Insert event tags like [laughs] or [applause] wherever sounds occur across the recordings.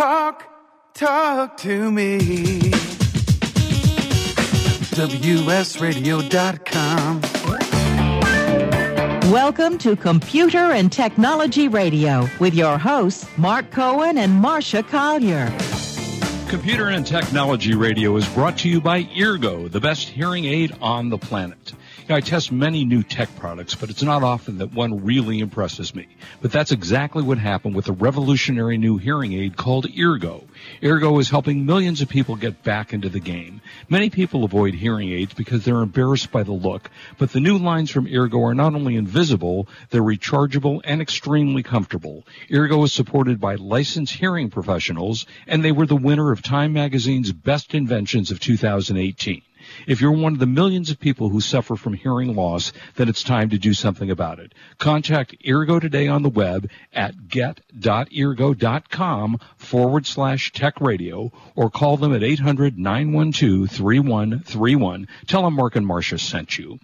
Talk, talk to me. WSRadio.com. Welcome to Computer and Technology Radio with your hosts, Mark Cohen and Marsha Collier. Computer and Technology Radio is brought to you by Eargo, the best hearing aid on the planet. I test many new tech products, but it's not often that one really impresses me. But that's exactly what happened with a revolutionary new hearing aid called Eargo. Eargo is helping millions of people get back into the game. Many people avoid hearing aids because they're embarrassed by the look, but the new lines from Eargo are not only invisible, they're rechargeable and extremely comfortable. Eargo is supported by licensed hearing professionals, and they were the winner of Time Magazine's Best Inventions of 2018. If you're one of the millions of people who suffer from hearing loss, then it's time to do something about it. Contact Eargo today on the web at get.eargo.com forward slash tech radio or call them at 800 912 3131. Tell them Mark and Marsha sent you.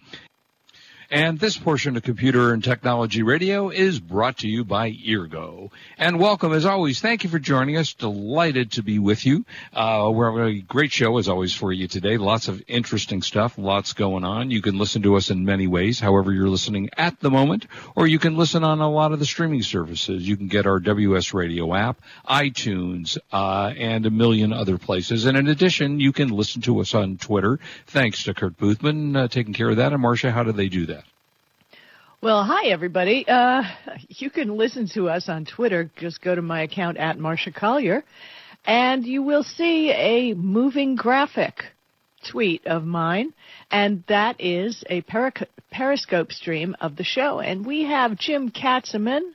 And this portion of Computer and Technology Radio is brought to you by Eargo. And welcome, as always. Thank you for joining us. Delighted to be with you. Uh, we're having a great show, as always, for you today. Lots of interesting stuff, lots going on. You can listen to us in many ways, however you're listening at the moment, or you can listen on a lot of the streaming services. You can get our WS Radio app, iTunes, uh, and a million other places. And in addition, you can listen to us on Twitter. Thanks to Kurt Boothman uh, taking care of that. And Marsha, how do they do that? Well, hi everybody. Uh, you can listen to us on Twitter. Just go to my account at Marsha Collier, and you will see a moving graphic tweet of mine, and that is a Periscope stream of the show. And we have Jim Katzeman,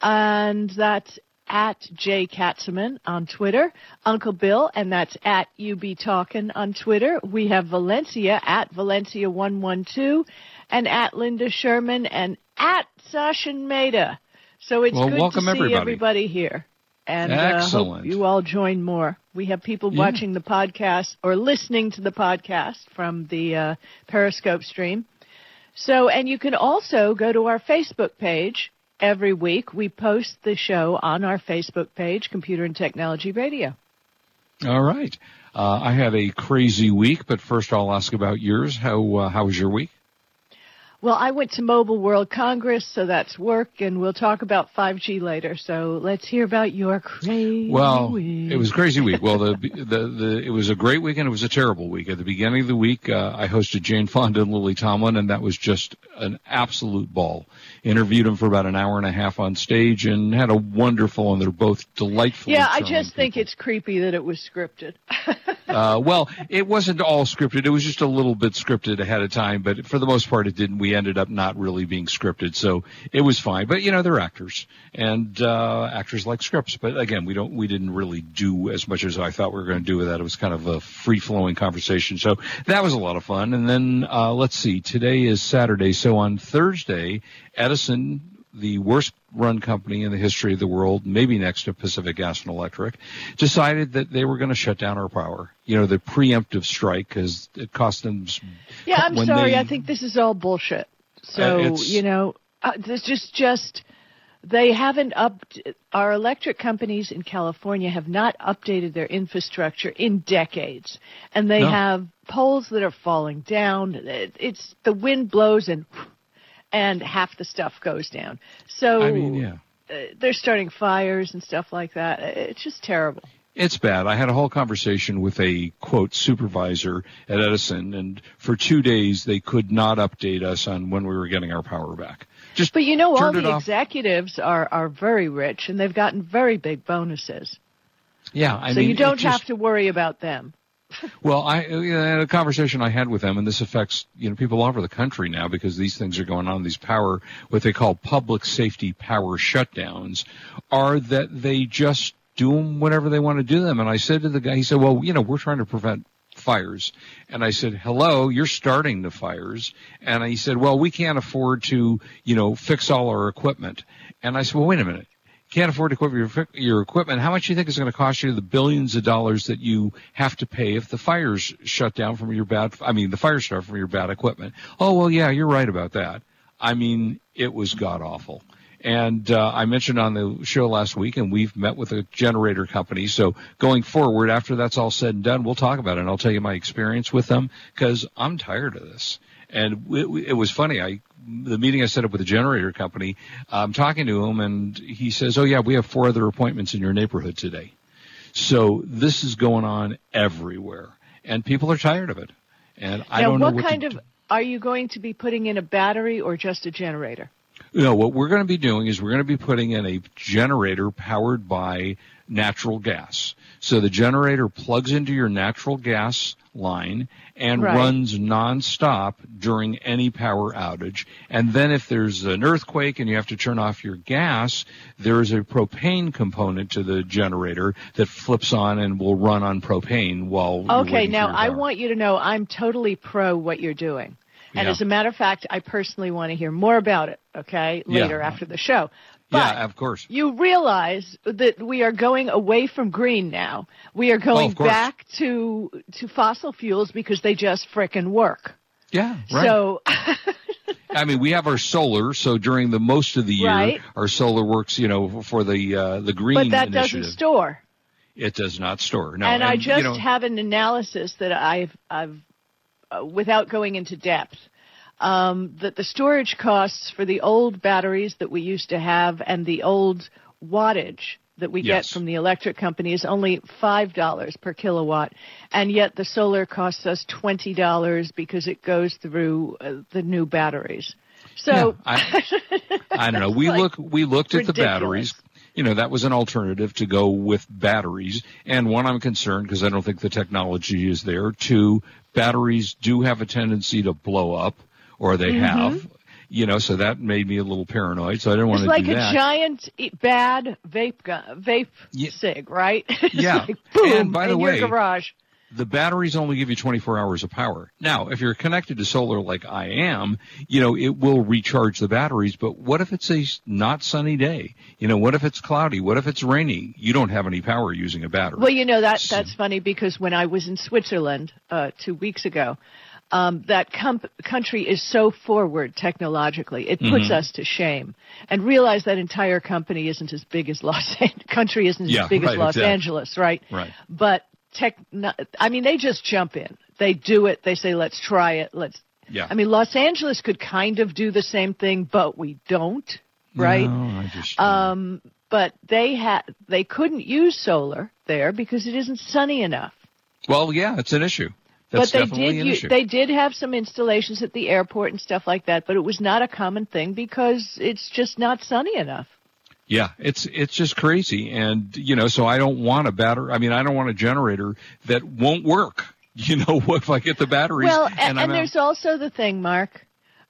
and that's at J Katzeman on Twitter, Uncle Bill, and that's at UB Talkin on Twitter. We have Valencia at Valencia112 and at Linda Sherman and at Sasha Maida. So it's well, good to see everybody. everybody here. And uh, Excellent. hope you all join more. We have people Yeah. watching the podcast or listening to the podcast from the uh, Periscope stream. So, and you can also go to our Facebook page every week. We post the show on our Facebook page, Computer and Technology Radio. All right. Uh, I had a crazy week, but first I'll ask about yours. How uh, how was your week? Well, I went to Mobile World Congress, so that's work, and we'll talk about 5G later. So let's hear about your crazy week. Well, week. it was crazy week. Well, the, the the it was a great week and it was a terrible week. At the beginning of the week, uh, I hosted Jane Fonda and Lily Tomlin, and that was just an absolute ball. Interviewed them for about an hour and a half on stage, and had a wonderful, and they're both delightful. Yeah, I just think it's creepy that it was scripted. [laughs] Uh, well, it wasn't all scripted. It was just a little bit scripted ahead of time, but for the most part, it didn't. We ended up not really being scripted, so it was fine. But you know, they're actors, and uh, actors like scripts. But again, we don't. We didn't really do as much as I thought we were going to do with that. It was kind of a free flowing conversation, so that was a lot of fun. And then uh, let's see. Today is Saturday, so on Thursday, Edison the worst run company in the history of the world, maybe next to Pacific Gas and Electric, decided that they were going to shut down our power. You know, the preemptive strike because it cost them. Yeah, I'm sorry. they- I think this is all bullshit. So Uh, you know, uh, this just just they haven't up. Our electric companies in California have not updated their infrastructure in decades, and they No. have poles that are falling down. It- It's the wind blows and and half the stuff goes down. So I mean, yeah. uh, they're starting fires and stuff like that. It's just terrible. It's bad. I had a whole conversation with a quote supervisor at Edison, and for two days they could not update us on when we were getting our power back. Just But you know, all the executives are are very rich, and they've gotten very big bonuses. Yeah, I so mean, you don't just- have to worry about them. Well, I uh, you know, had a conversation I had with them, and this affects you know people all over the country now because these things are going on. These power, what they call public safety power shutdowns, are that they just do them whenever they want to do them. And I said to the guy, he said, "Well, you know, we're trying to prevent." fires and I said hello you're starting the fires and he said well we can't afford to you know fix all our equipment and I said well wait a minute can't afford to equip your, your equipment, how much do you think is going to cost you the billions of dollars that you have to pay if the fires shut down from your bad, I mean, the fire start from your bad equipment? Oh, well, yeah, you're right about that. I mean, it was god awful. And uh, I mentioned on the show last week, and we've met with a generator company. So going forward, after that's all said and done, we'll talk about it, and I'll tell you my experience with them because I'm tired of this. And it, it was funny. I the meeting I set up with the generator company. I'm talking to him, and he says, "Oh yeah, we have four other appointments in your neighborhood today." So this is going on everywhere, and people are tired of it. And I don't know what, what kind of do. are you going to be putting in a battery or just a generator? No, what we're going to be doing is we're going to be putting in a generator powered by natural gas. So the generator plugs into your natural gas line and Right. runs nonstop during any power outage. And then if there's an earthquake and you have to turn off your gas, there is a propane component to the generator that flips on and will run on propane while you're Okay, now I want you to know I'm totally pro what you're doing. And Yeah. as a matter of fact, I personally want to hear more about it, okay, Yeah. later after the show. But yeah, of course. you realize that we are going away from green now. We are going course. back to to fossil fuels because they just frickin' work. Yeah, right. So [laughs] I mean, we have our solar, so during the most of the year, Right. our solar works, you know, for the uh, the green but that initiative. doesn't store. It does not store. No, and, I you just know, have an analysis that I've, I've uh, without going into depth, um, that the storage costs for the old batteries that we used to have and the old wattage that we Yes. get from the electric company is only five dollars per kilowatt, and yet the solar costs us twenty dollars because it goes through uh, the new batteries. So yeah, [laughs] I, I don't know. We like look we looked at the batteries. You know, that was an alternative to go with batteries. And one, I'm concerned because I don't think the technology is there. Two, batteries do have a tendency to blow up, or they have. You know, so that made me a little paranoid. So I didn't want to. It's to like do a that. giant e- bad vape gun, vape Ye- cig, right? [laughs] Yeah. like, boom, And by the way- your garage. the batteries only give you 24 hours of power. Now, if you're connected to solar like I am, you know, it will recharge the batteries, but what if it's a not sunny day? You know, what if it's cloudy? What if it's rainy? You don't have any power using a battery. Well, you know that that's funny because when I was in Switzerland uh, two weeks ago, um, that com- country is so forward technologically. It puts Mm-hmm. us to shame. And realize that entire company isn't as big as Los [laughs] An- country isn't Yeah, as big as Los exactly. Angeles, right? Right. But tech, I mean, they just jump in. They do it. They say, "Let's try it. Let's." yeah. I mean, Los Angeles could kind of do the same thing, but we don't, right? No, I just, Um, but they had they couldn't use solar there because it isn't sunny enough. well, yeah, it's an issue. That's but they did issue. they did have some installations at the airport and stuff like that, but it was not a common thing because it's just not sunny enough. Yeah, it's it's just crazy, and you know, so I don't want a battery. I mean, I don't want a generator that won't work. [laughs] You know, [laughs] if I get the batteries, Well, and, and, I'm out- there's also the thing, Mark.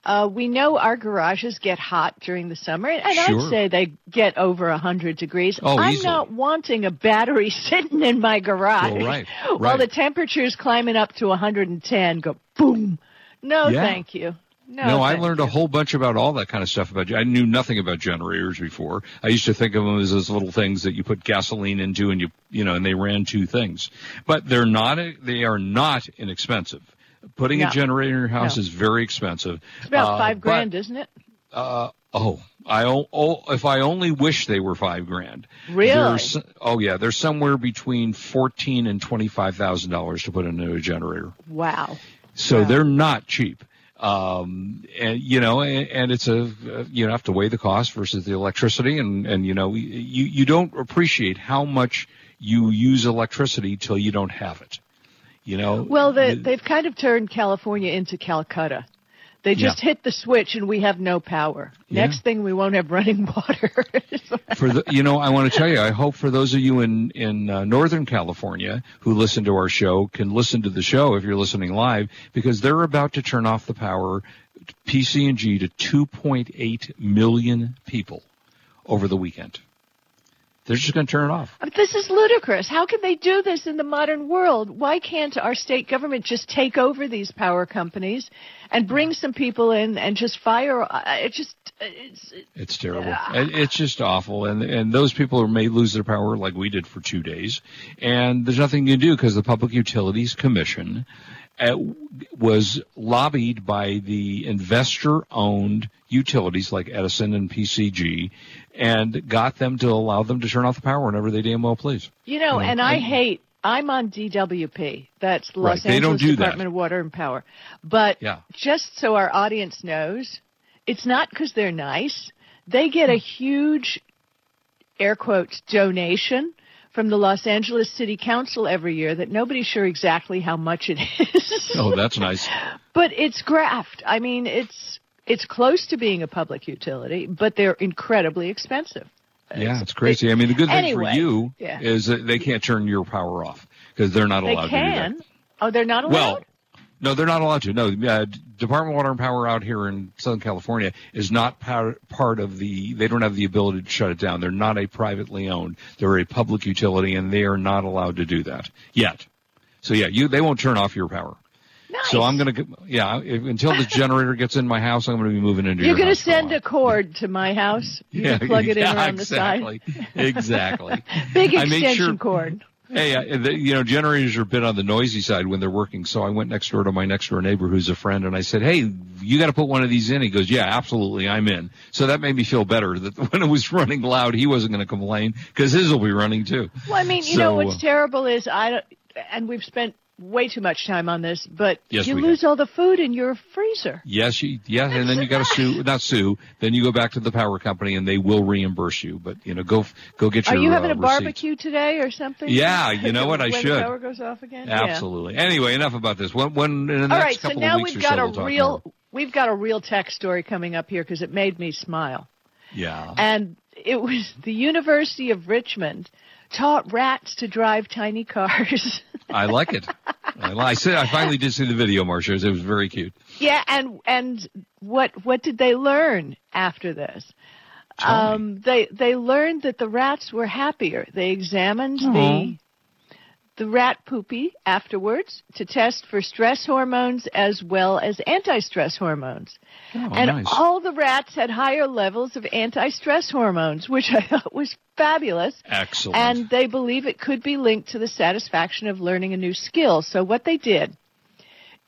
Uh, we know our garages get hot during the summer, and Sure. I'd say they get over a hundred degrees. Oh, I'm easily. not wanting a battery [laughs] sitting in my garage Well, right, [laughs] while right. the temperature's climbing up to 110. Go boom. No, Yeah. thank you. No, No, I learned you. a whole bunch about all that kind of stuff about. I knew nothing about generators before. I used to think of them as those little things that you put gasoline into, and you you know, and they ran two things. But they're not. They are not inexpensive. Putting No. a generator in your house No. is very expensive. It's about Uh, five but- grand, isn't it? Uh, oh, I oh, if I only wish they were five grand. Really? There's, oh yeah, they're somewhere between fourteen and twenty five thousand dollars to put into a generator. Wow. So Wow. they're not cheap. Um, and you know, and, and it's a, you know, have to weigh the cost versus the electricity and, and, you know, you, you don't appreciate how much you use electricity till you don't have it. You know? Well, they, they've kind of turned California into Calcutta. They just Yeah. hit the switch and we have no power. Yeah. Next thing, we won't have running water. [laughs] for the, you know, I want to tell you, I hope for those of you in in uh, Northern California who listen to our show can listen to the show if you're listening live because they're about to turn off the power PC&G to 2.8 million people over the weekend. They're just going to turn it off. this is ludicrous. How can they do this in the modern world? Why can't our state government just take over these power companies and bring some people in and just fire? uh, It just it's, It's terrible. It's just awful. And and those people may lose their power like we did for two days. And there's nothing you can do because the Public Utilities Commission Uh, was lobbied by the investor-owned utilities like Edison and PCG, and got them to allow them to turn off the power whenever they damn well please. You know, and I hate. I'm on DWP. That's Los Right, Angeles do that. Department of Water and Power. But Yeah. just so our audience knows, it's not because they're nice. They get a huge, air quotes, donation from the Los Angeles City Council every year that nobody's sure exactly how much it is. [laughs] Oh, that's nice. But it's graft. I mean, it's it's close to being a public utility, but they're incredibly expensive. Yeah, it's crazy. I mean, the good thing Anyway, for you yeah. is that they can't turn your power off because they're not They allowed to do that. can. Oh, they're not allowed. Well, no, they're not allowed to. No, uh, Department of Water and Power out here in Southern California is not part, part of the. They don't have the ability to shut it down. They're not a privately owned. They're a public utility, and they are not allowed to do that yet. So yeah, you they won't turn off your power. nice. So I'm gonna, yeah, if, until the generator gets in my house, I'm gonna be moving into. You're your going to house a send a cord to my house. You [laughs] Yeah, plug it in yeah, around exactly, the side. Exactly. [laughs] Big extension sure- cord. Hey, uh, the, you know, generators are a bit on the noisy side when they're working. So I went next door to my next door neighbor who's a friend and I said, Hey, you got to put one of these in. He goes, yeah, absolutely. I'm in. So that made me feel better that [laughs] when it was running loud, he wasn't going to complain because his will be running too. Well, I mean, you know what's uh, terrible is I don't, and we've spent way too much time on this, but Yes, you lose all the food in your freezer. Yes, you, yeah, and then you got to sue, [laughs] not sue. Then you go back to the power company and they will reimburse you. But you know, go go get your. Are you having uh, a receipts. barbecue today or something? Yeah, you know [laughs] what? I when should. the power goes off again. Yeah. Absolutely. Anyway, enough about this. When, when in the All right, so now we've got so, a we'll real more. we've got a real tech story coming up here because it made me smile. Yeah. And it was the University of Richmond taught rats to drive tiny cars. [laughs] I like it. I, I said I finally did see the video, Marsha. It was very cute. yeah, and and what what did they learn after this? Um, they they learned that the rats were happier. They examined the the rat poopy afterwards to test for stress hormones as well as anti-stress hormones. Oh, and nice. all the rats had higher levels of anti-stress hormones, which I [laughs] thought was fabulous. Excellent. And they believe it could be linked to the satisfaction of learning a new skill. So what they did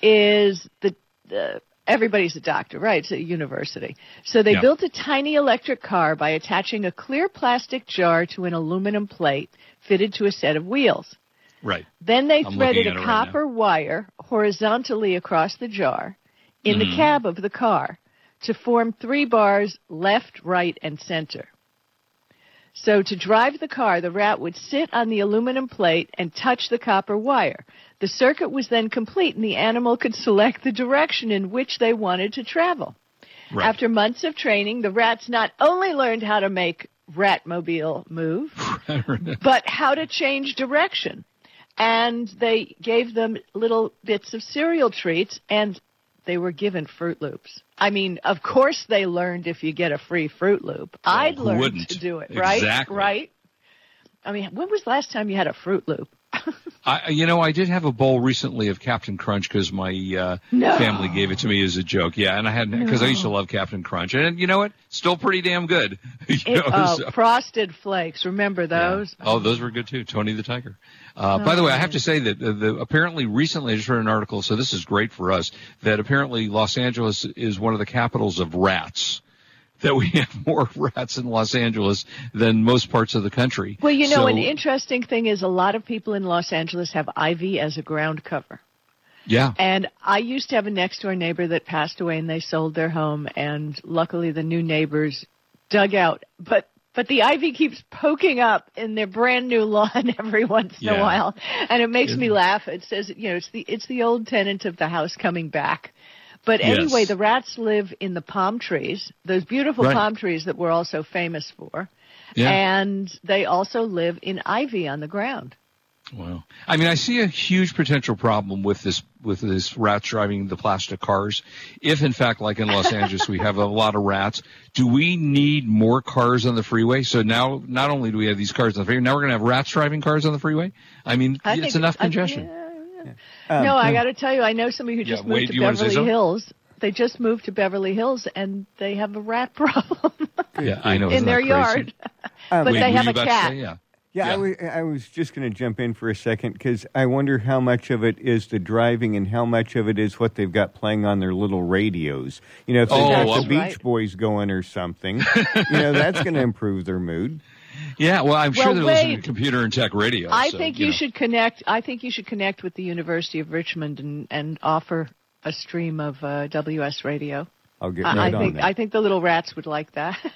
is the, the everybody's a doctor, right? It's a university. So they Yeah. built a tiny electric car by attaching a clear plastic jar to an aluminum plate fitted to a set of wheels. Right. Then they I'm threaded a it right copper wire horizontally across the jar in Mm-hmm. the cab of the car to form three bars left, right, and center. So to drive the car, the rat would sit on the aluminum plate and touch the copper wire. The circuit was then complete and the animal could select the direction in which they wanted to travel. Right. After months of training, the rats not only learned how to make Ratmobile move, [laughs] but how to change direction. And they gave them little bits of cereal treats and they were given Froot Loops. I mean, of course they learned if you get a free Froot Loop. I'd learn to do it, right? Exactly. Right? I mean, when was the last time you had a Froot Loop? [laughs] I, you know, I did have a bowl recently of Captain Crunch because my uh, No. family gave it to me as a joke. Yeah, and I had because I used to love Captain Crunch, and you know what? Still pretty damn good. [laughs] You It, know, oh, so- frosted flakes. Remember those? Oh, those were good too. Tony the Tiger. Uh, by the way, I have to say that uh, the, apparently recently I just read an article, so this is great for us, that apparently Los Angeles is one of the capitals of rats. That we have more [laughs] rats in Los Angeles than most parts of the country. Well, you know, So- an interesting thing is a lot of people in Los Angeles have ivy as a ground cover. Yeah. And I used to have a next door neighbor that passed away and they sold their home and luckily the new neighbors dug out but but the ivy keeps poking up in their brand new [laughs] lawn every once in a while and it makes me laugh. It says, you know, it's the it's the old tenant of the house coming back. But Yes. anyway, the rats live in the palm trees, those beautiful Right. palm trees that we're also famous for. Yeah. And they also live in ivy on the ground. Wow. I mean, I see a huge potential problem with this with this rats driving the plastic cars. If in fact, like in Los [laughs] Angeles, we have a lot of rats, do we need more cars on the freeway? So now, not only do we have these cars on the freeway, now we're going to have rats driving cars on the freeway. I mean, I it's enough I- congestion. yeah, yeah. [laughs] no, um, I got to tell you, I know somebody who just Wade, moved you to wanna Beverly? Hills. They just moved to Beverly Hills and they have a rat [laughs] problem Yeah, I know. in their that crazy? yard. [laughs] but Wade, they have a cat. say? Yeah. Yeah, Yeah. I was just going to jump in for a second because I wonder how much of it is the driving and how much of it is what they've got playing on their little radios. You know, if they've Oh, got well- the Beach Right. Boys going or something, you know, that's going to improve their mood. Yeah, well, I'm sure Well, they're listening to computer and tech radio. I so, think you, know. should connect. I think you should connect with the University of Richmond and, and offer a stream of uh, WS radio. I'll get right I on think that. I think the little rats would like that. [laughs]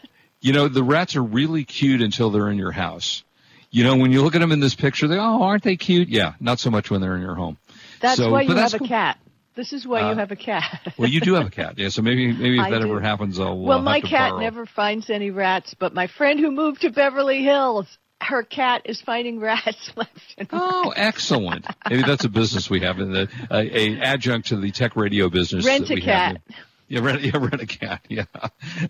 You know, the rats are really cute until they're in your house. You know, when you look at them in this picture, they oh, aren't they cute? Yeah, not so much when they're in your home. That's So- why you that's have a cool. cat. This is why Uh, you have a cat. Well, you do have a cat, yeah. So maybe maybe if I that do. ever happens, I'll. well, uh, my cat borrow. never finds any rats, but my friend who moved to Beverly Hills, her cat is finding [laughs] rats left and right. Oh, excellent! Maybe that's a business we have in the a, a adjunct to the tech radio business. Rent a cat. Yeah, rent, yeah, rent a cat. [laughs] Yeah. Uh,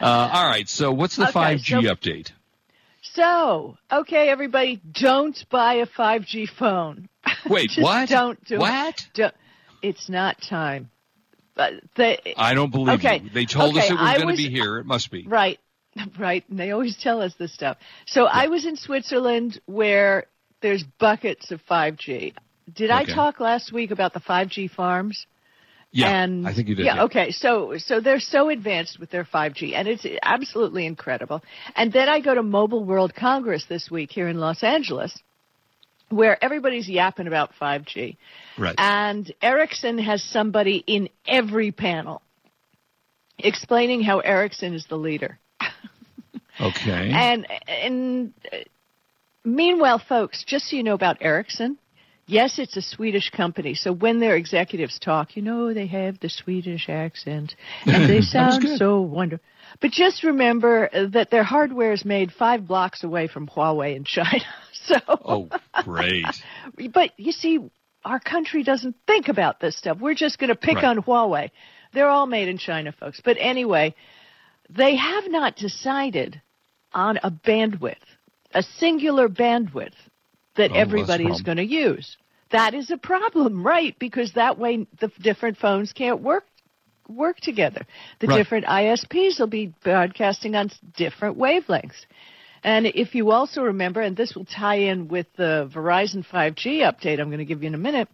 all right. So, what's the Okay, 5G so- update? So, okay, everybody, don't buy a 5G phone. [laughs] Wait, what? Don't do What? it. Don't- it's not time. But they, I don't believe Okay, you. They told us it was going to be here. It must be. Right, [laughs] right. And they always tell us this stuff. So I was in Switzerland where there's buckets of 5G. Did I talk last week about the 5G farms? Yeah, and I think you did. Yeah, okay. So so they're so advanced with their 5G, and it's absolutely incredible. And then I go to Mobile World Congress this week here in Los Angeles, where everybody's yapping about 5G, Right. and Ericsson has somebody in every panel explaining how Ericsson is the leader. [laughs] okay. And and uh, meanwhile, folks, just so you know about Ericsson, yes, it's a Swedish company. So when their executives talk, you know they have the Swedish accent and they [laughs] sound so wonderful. But just remember that their hardware is made five blocks away from Huawei in China. [laughs] [laughs] So, oh, great. [laughs] but you see, our country doesn't think about this stuff. We're just going to pick Right. on Huawei. They're all made in China, folks. But anyway, they have not decided on a bandwidth, a singular bandwidth that Oh, everybody is going to use. That is a problem, [laughs] right? Because that way the different phones can't work work together. The Right. different ISPs will be broadcasting on different wavelengths. And if you also remember, and this will tie in with the Verizon 5G update I'm going to give you in a minute,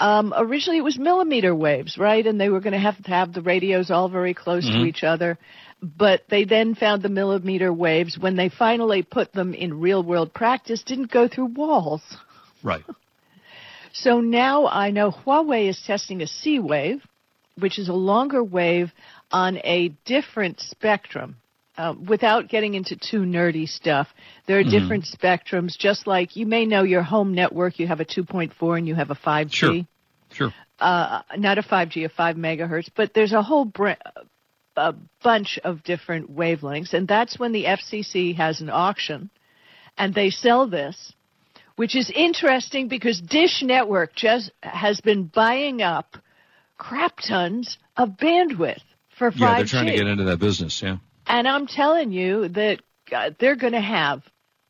um, originally it was millimeter waves, right? And they were going to have to have the radios all very close to each other. But they then found the millimeter waves when they finally put them in real world practice didn't go through walls. Right. [laughs] So now I know Huawei is testing a C wave, which is a longer wave on a different spectrum. Uh, without getting into too nerdy stuff, there are Mm-hmm. different spectrums. Just like you may know your home network, you have a 2.4 and you have a 5G. Sure. Sure. Uh, not a 5G, a 5 megahertz, but there's a whole br- a bunch of different wavelengths, and that's when the FCC has an auction, and they sell this, which is interesting because Dish Network just has been buying up crap tons of bandwidth for 5G. Yeah, they're trying to get into that business. Yeah. And I'm telling you that uh, they're going to have,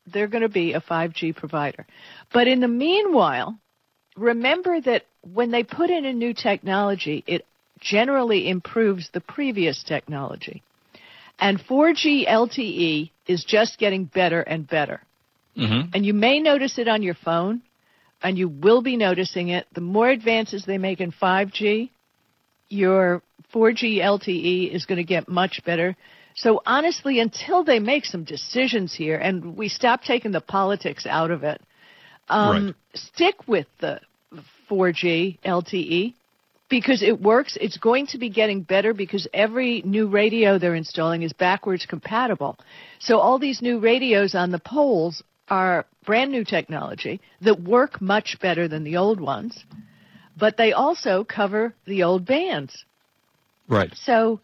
they're going to be a 5G provider. But in the meanwhile, remember that when they put in a new technology, it generally improves the previous technology. And 4G LTE is just getting better and better. Mm-hmm. And you may notice it on your phone, and you will be noticing it. The more advances they make in 5G, your 4G LTE is going to get much better. So honestly, until they make some decisions here and we stop taking the politics out of it, um, Right. stick with the 4G LTE because it works. It's going to be getting better because every new radio they're installing is backwards compatible. So all these new radios on the poles are brand new technology that work much better than the old ones, but they also cover the old bands. Right. So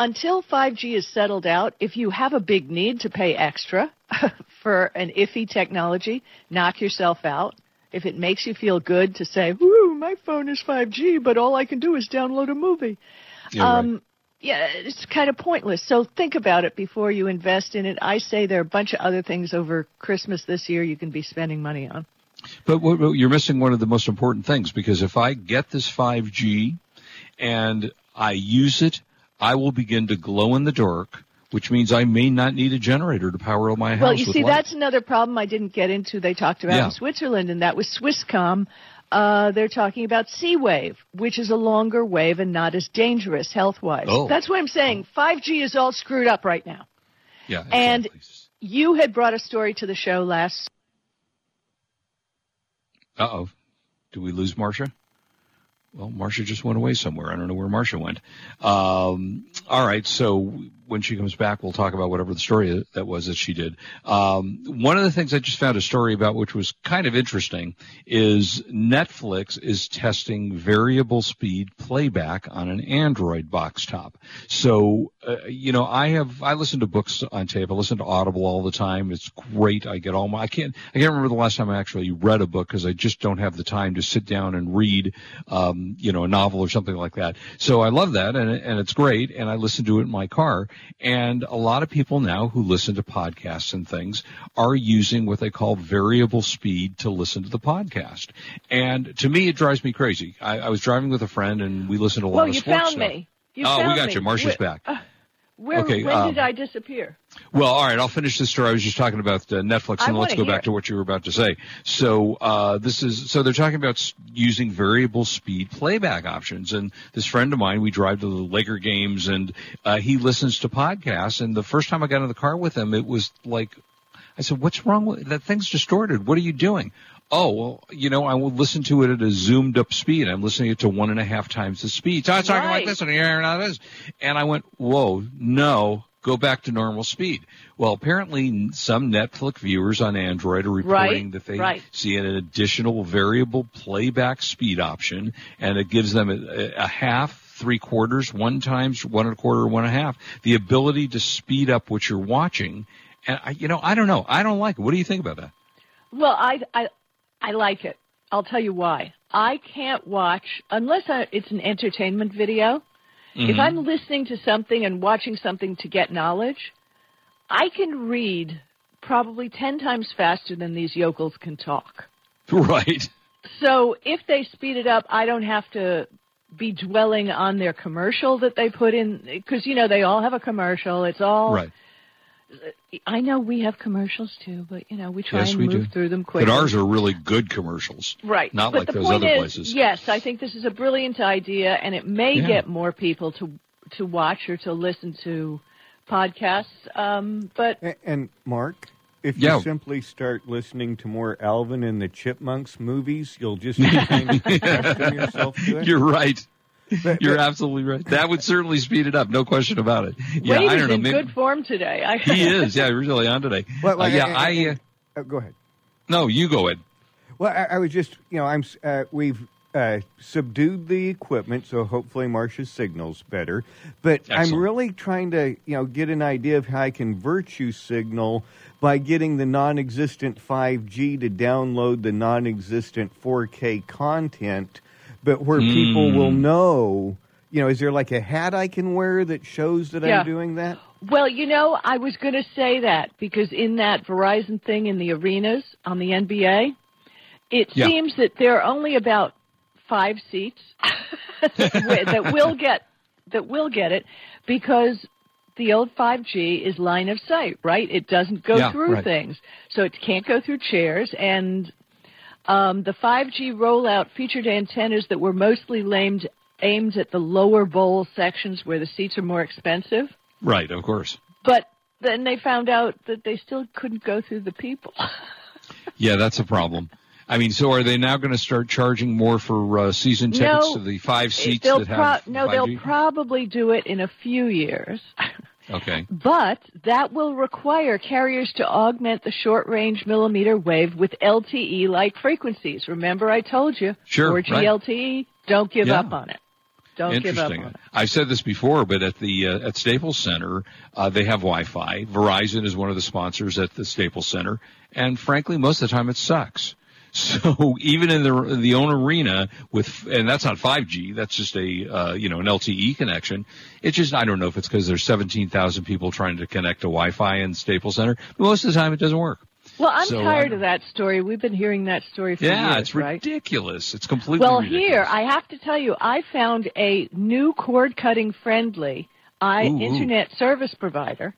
until 5G is settled out, if you have a big need to pay extra [laughs] for an iffy technology, knock yourself out. If it makes you feel good to say, whoo, my phone is 5G, but all I can do is download a movie. Yeah, right. um, yeah, it's kind of pointless. So think about it before you invest in it. I say there are a bunch of other things over Christmas this year you can be spending money on. But you're missing one of the most important things because if I get this 5G and I use it, I will begin to glow in the dark which means I may not need a generator to power up my house. Well, you see, light. that's another problem I didn't get into. They talked about Yeah. in Switzerland, and that was Swisscom. Uh, they're talking about C-wave, which is a longer wave and not as dangerous health-wise. Oh. That's what I'm saying. 5G is all screwed up right now. yeah, Exactly. and- You had brought a story to the show last. Uh oh. Do we lose Marsha? Well, Marsha just went away somewhere. I don't know where Marsha went. Um, all right. So when she comes back, we'll talk about whatever the story that was that she did. Um, one of the things I just found a story about, which was kind of interesting, is Netflix is testing variable speed playback on an Android box top. So, uh, you know, I have, I listen to books on tape. I listen to Audible all the time. It's great. I get all my, I can't, I can't remember the last time I actually read a book because I just don't have the time to sit down and read, um, you know, a novel or something like that. So I love that and, and it's great. And I listen to it in my car. And a lot of people now who listen to podcasts and things are using what they call variable speed to listen to the podcast. And to me, it drives me crazy. I, I was driving with a friend and we listened to a lot Well, of you sports found stuff. me. You oh, we got me. you. Marsha's Where- back. Uh, Where, Okay, when um, did I disappear? Well, all right, I'll finish this story. I was just talking about uh, Netflix, I and let's go back it. to what you were about to say. So, uh, this is so they're talking about using variable speed playback options. And this friend of mine, we drive to the Laker games, and uh, he listens to podcasts. And the first time I got in the car with him, it was like, I said, "What's wrong with that? Thing's distorted. What are you doing?" Oh, well, you know, I will listen to it at a zoomed up speed. I'm listening it to one and a half times the speed. So I'm talking like this and now this. And I went, whoa, no, go back to normal speed. Well, apparently some Netflix viewers on Android are reporting Right, that they right. see an additional variable playback speed option and it gives them a, a half, three quarters, one times, one and a quarter, one and a half, the ability to speed up what you're watching. And I, you know, I don't know. I don't like it. What do you think about that? Well, I, I, I like it. I'll tell you why. I can't watch unless I, it's an entertainment video. If Mm-hmm. I'm listening to something and watching something to get knowledge, I can read probably 10 times faster than these yokels can talk. [laughs] Right. So if they speed it up, I don't have to be dwelling on their commercial that they put in because you know they all have a commercial. It's all Right. I know we have commercials too, but you know we try Yes, and we move do. through them quickly. But ours are really good commercials. Right. Not but like those other is, places. Yes, I think this is a brilliant idea, and it may Yeah. get more people to to watch or to listen to podcasts. Um, but A- And Mark, if Yeah. you simply start listening to more Alvin and the Chipmunks movies, you'll just [laughs] kind of yourself [laughs] to it. You're right. But- You're absolutely right. That would certainly speed it up. No question about it. Yeah, Wade I is don't know. in maybe- good form today. I, he is. Yeah, he's really on today. Well, Uh, yeah, and- I. and- Uh, uh, go ahead. no, you go ahead. Well, I, I was just, you know, I'm. Uh, we've uh, subdued the equipment, so hopefully Marsha's signal's better. But I'm really trying to, you know, get an idea of how I can virtue signal by getting the non-existent 5G to download the non-existent 4K content, but where people will Hmm. know. You know, is there like a hat I can wear that shows that Yeah. I'm doing that? Well, you know, I was going to say that because in that Verizon thing in the arenas on the NBA, it Yeah. seems that there are only about five seats [laughs] that that will get that will get it because the old 5G is line of sight, right? It doesn't go Yeah, through right. things, so it can't go through chairs and. Um, the 5G rollout featured antennas that were mostly aimed, aimed at the lower bowl sections where the seats are more expensive. Right, of course. But then they found out that they still couldn't go through the people. [laughs] Yeah, that's a problem. I mean, so are they now going to start charging more for uh, season tickets No, to the five seats that have no, 5G? they'll probably do it in a few years. [laughs] okay. But that will require carriers to augment the short range millimeter wave with LTE like frequencies. Remember I told you, Sure, 4G right. LTE, don't give Yeah. up on it. Don't give up Interesting. on it. I've said this before, but at the uh, at Staples Center, uh, they have Wi-Fi. Verizon is one of the sponsors at the Staples Center, and frankly, most of the time it sucks. [laughs] So even in the the own arena with, and that's not 5G, that's just a uh, you know an LTE connection. It's just I don't know if it's because there's 17,000 people trying to connect to Wi-Fi in Staples Center. But most of the time, it doesn't work. Well, I'm So, tired of that story. We've been hearing that story for Yeah, years, it's right? ridiculous. It's completely Well, ridiculous. here I have to tell you, I found a new cord cutting friendly I Ooh, ooh. internet service provider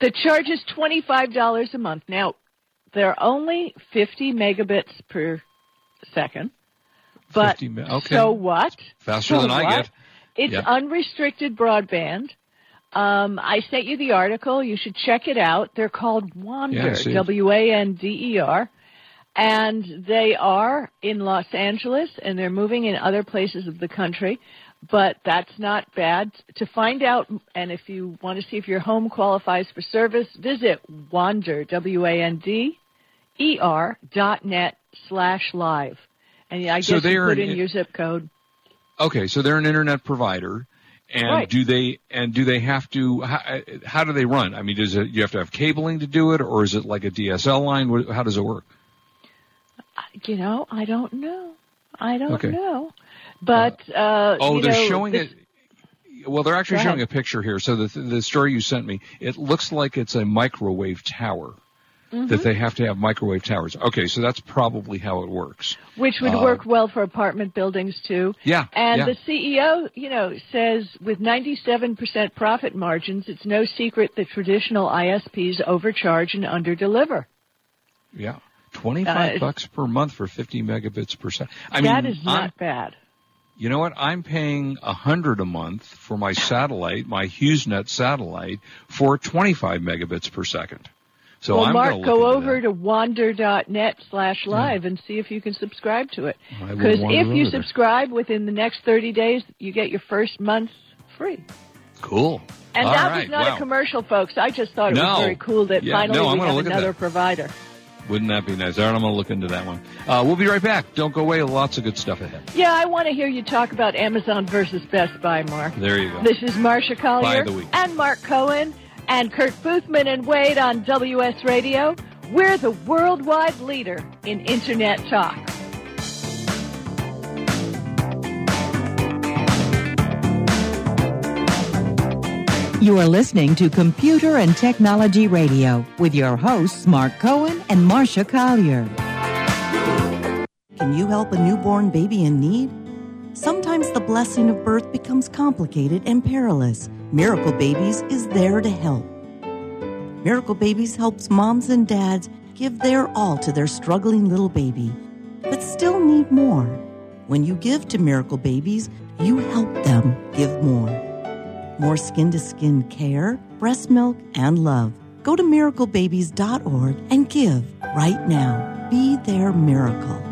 The charge is $25 a month. Now, they're only 50 megabits per second. But 50 me- okay. so what? Faster So than I get. It's Yeah. unrestricted broadband. Um, I sent you the article. You should check it out. They're called Wander, Yeah, I see it. W A N D E R. And they are in Los Angeles and they're moving in other places of the country. But that's not bad. To find out, and if you want to see if your home qualifies for service, visit Wander, W-A-N-D-E-R dot net slash live. And I So guess they you put in- your zip code. Okay, so they're an internet provider, and Right. do they and do they have to? How, how do they run? I mean, does it you have to have cabling to do it, or is it like a DSL line? How does it work? You know, I don't know. I don't Okay. know. But uh, Oh, they're know, showing this- it. Well, they're actually showing a picture here. So the the story you sent me, it looks like it's a microwave tower. Mm-hmm. That they have to have microwave towers. Okay, so that's probably how it works. which would uh, work well for apartment buildings too. Yeah, And yeah. the CEO, you know, says with 97% profit margins, it's no secret that traditional ISPs overcharge and underdeliver. Yeah, twenty five Uh, bucks per month for fifty megabits per second. I mean, that is not I'm- bad. You know what? I'm paying a hundred a month for my satellite, my HughesNet satellite, for 25 megabits per second. So well, I'm Mark, go over into to wander.net slash live and see if you can subscribe to it. Because if you there. subscribe within the next 30 days, you get your first month free. Cool. And All that right, was not wow. a commercial, folks. I just thought it No. was very cool that Yeah, finally no, we have another that. provider. Wouldn't that be nice? All right, I'm going to look into that one. Uh, we'll be right back. Don't go away. Lots of good stuff ahead. Yeah, I want to hear you talk about Amazon versus Best Buy, Mark. There you go. This is Marsha Collier Buy the week. and Mark Cohen and Kurt Boothman and Wade on WS Radio. We're the worldwide leader in Internet talk. You are listening to Computer and Technology Radio with your hosts, Mark Cohen and Marsha Collier. Can you help a newborn baby in need? Sometimes the blessing of birth becomes complicated and perilous. Miracle Babies is there to help. Miracle Babies helps moms and dads give their all to their struggling little baby, but still need more. When you give to Miracle Babies, you help them give more. More skin to skin care, breast milk, and love. Go to miraclebabies.org and give right now. Be their miracle.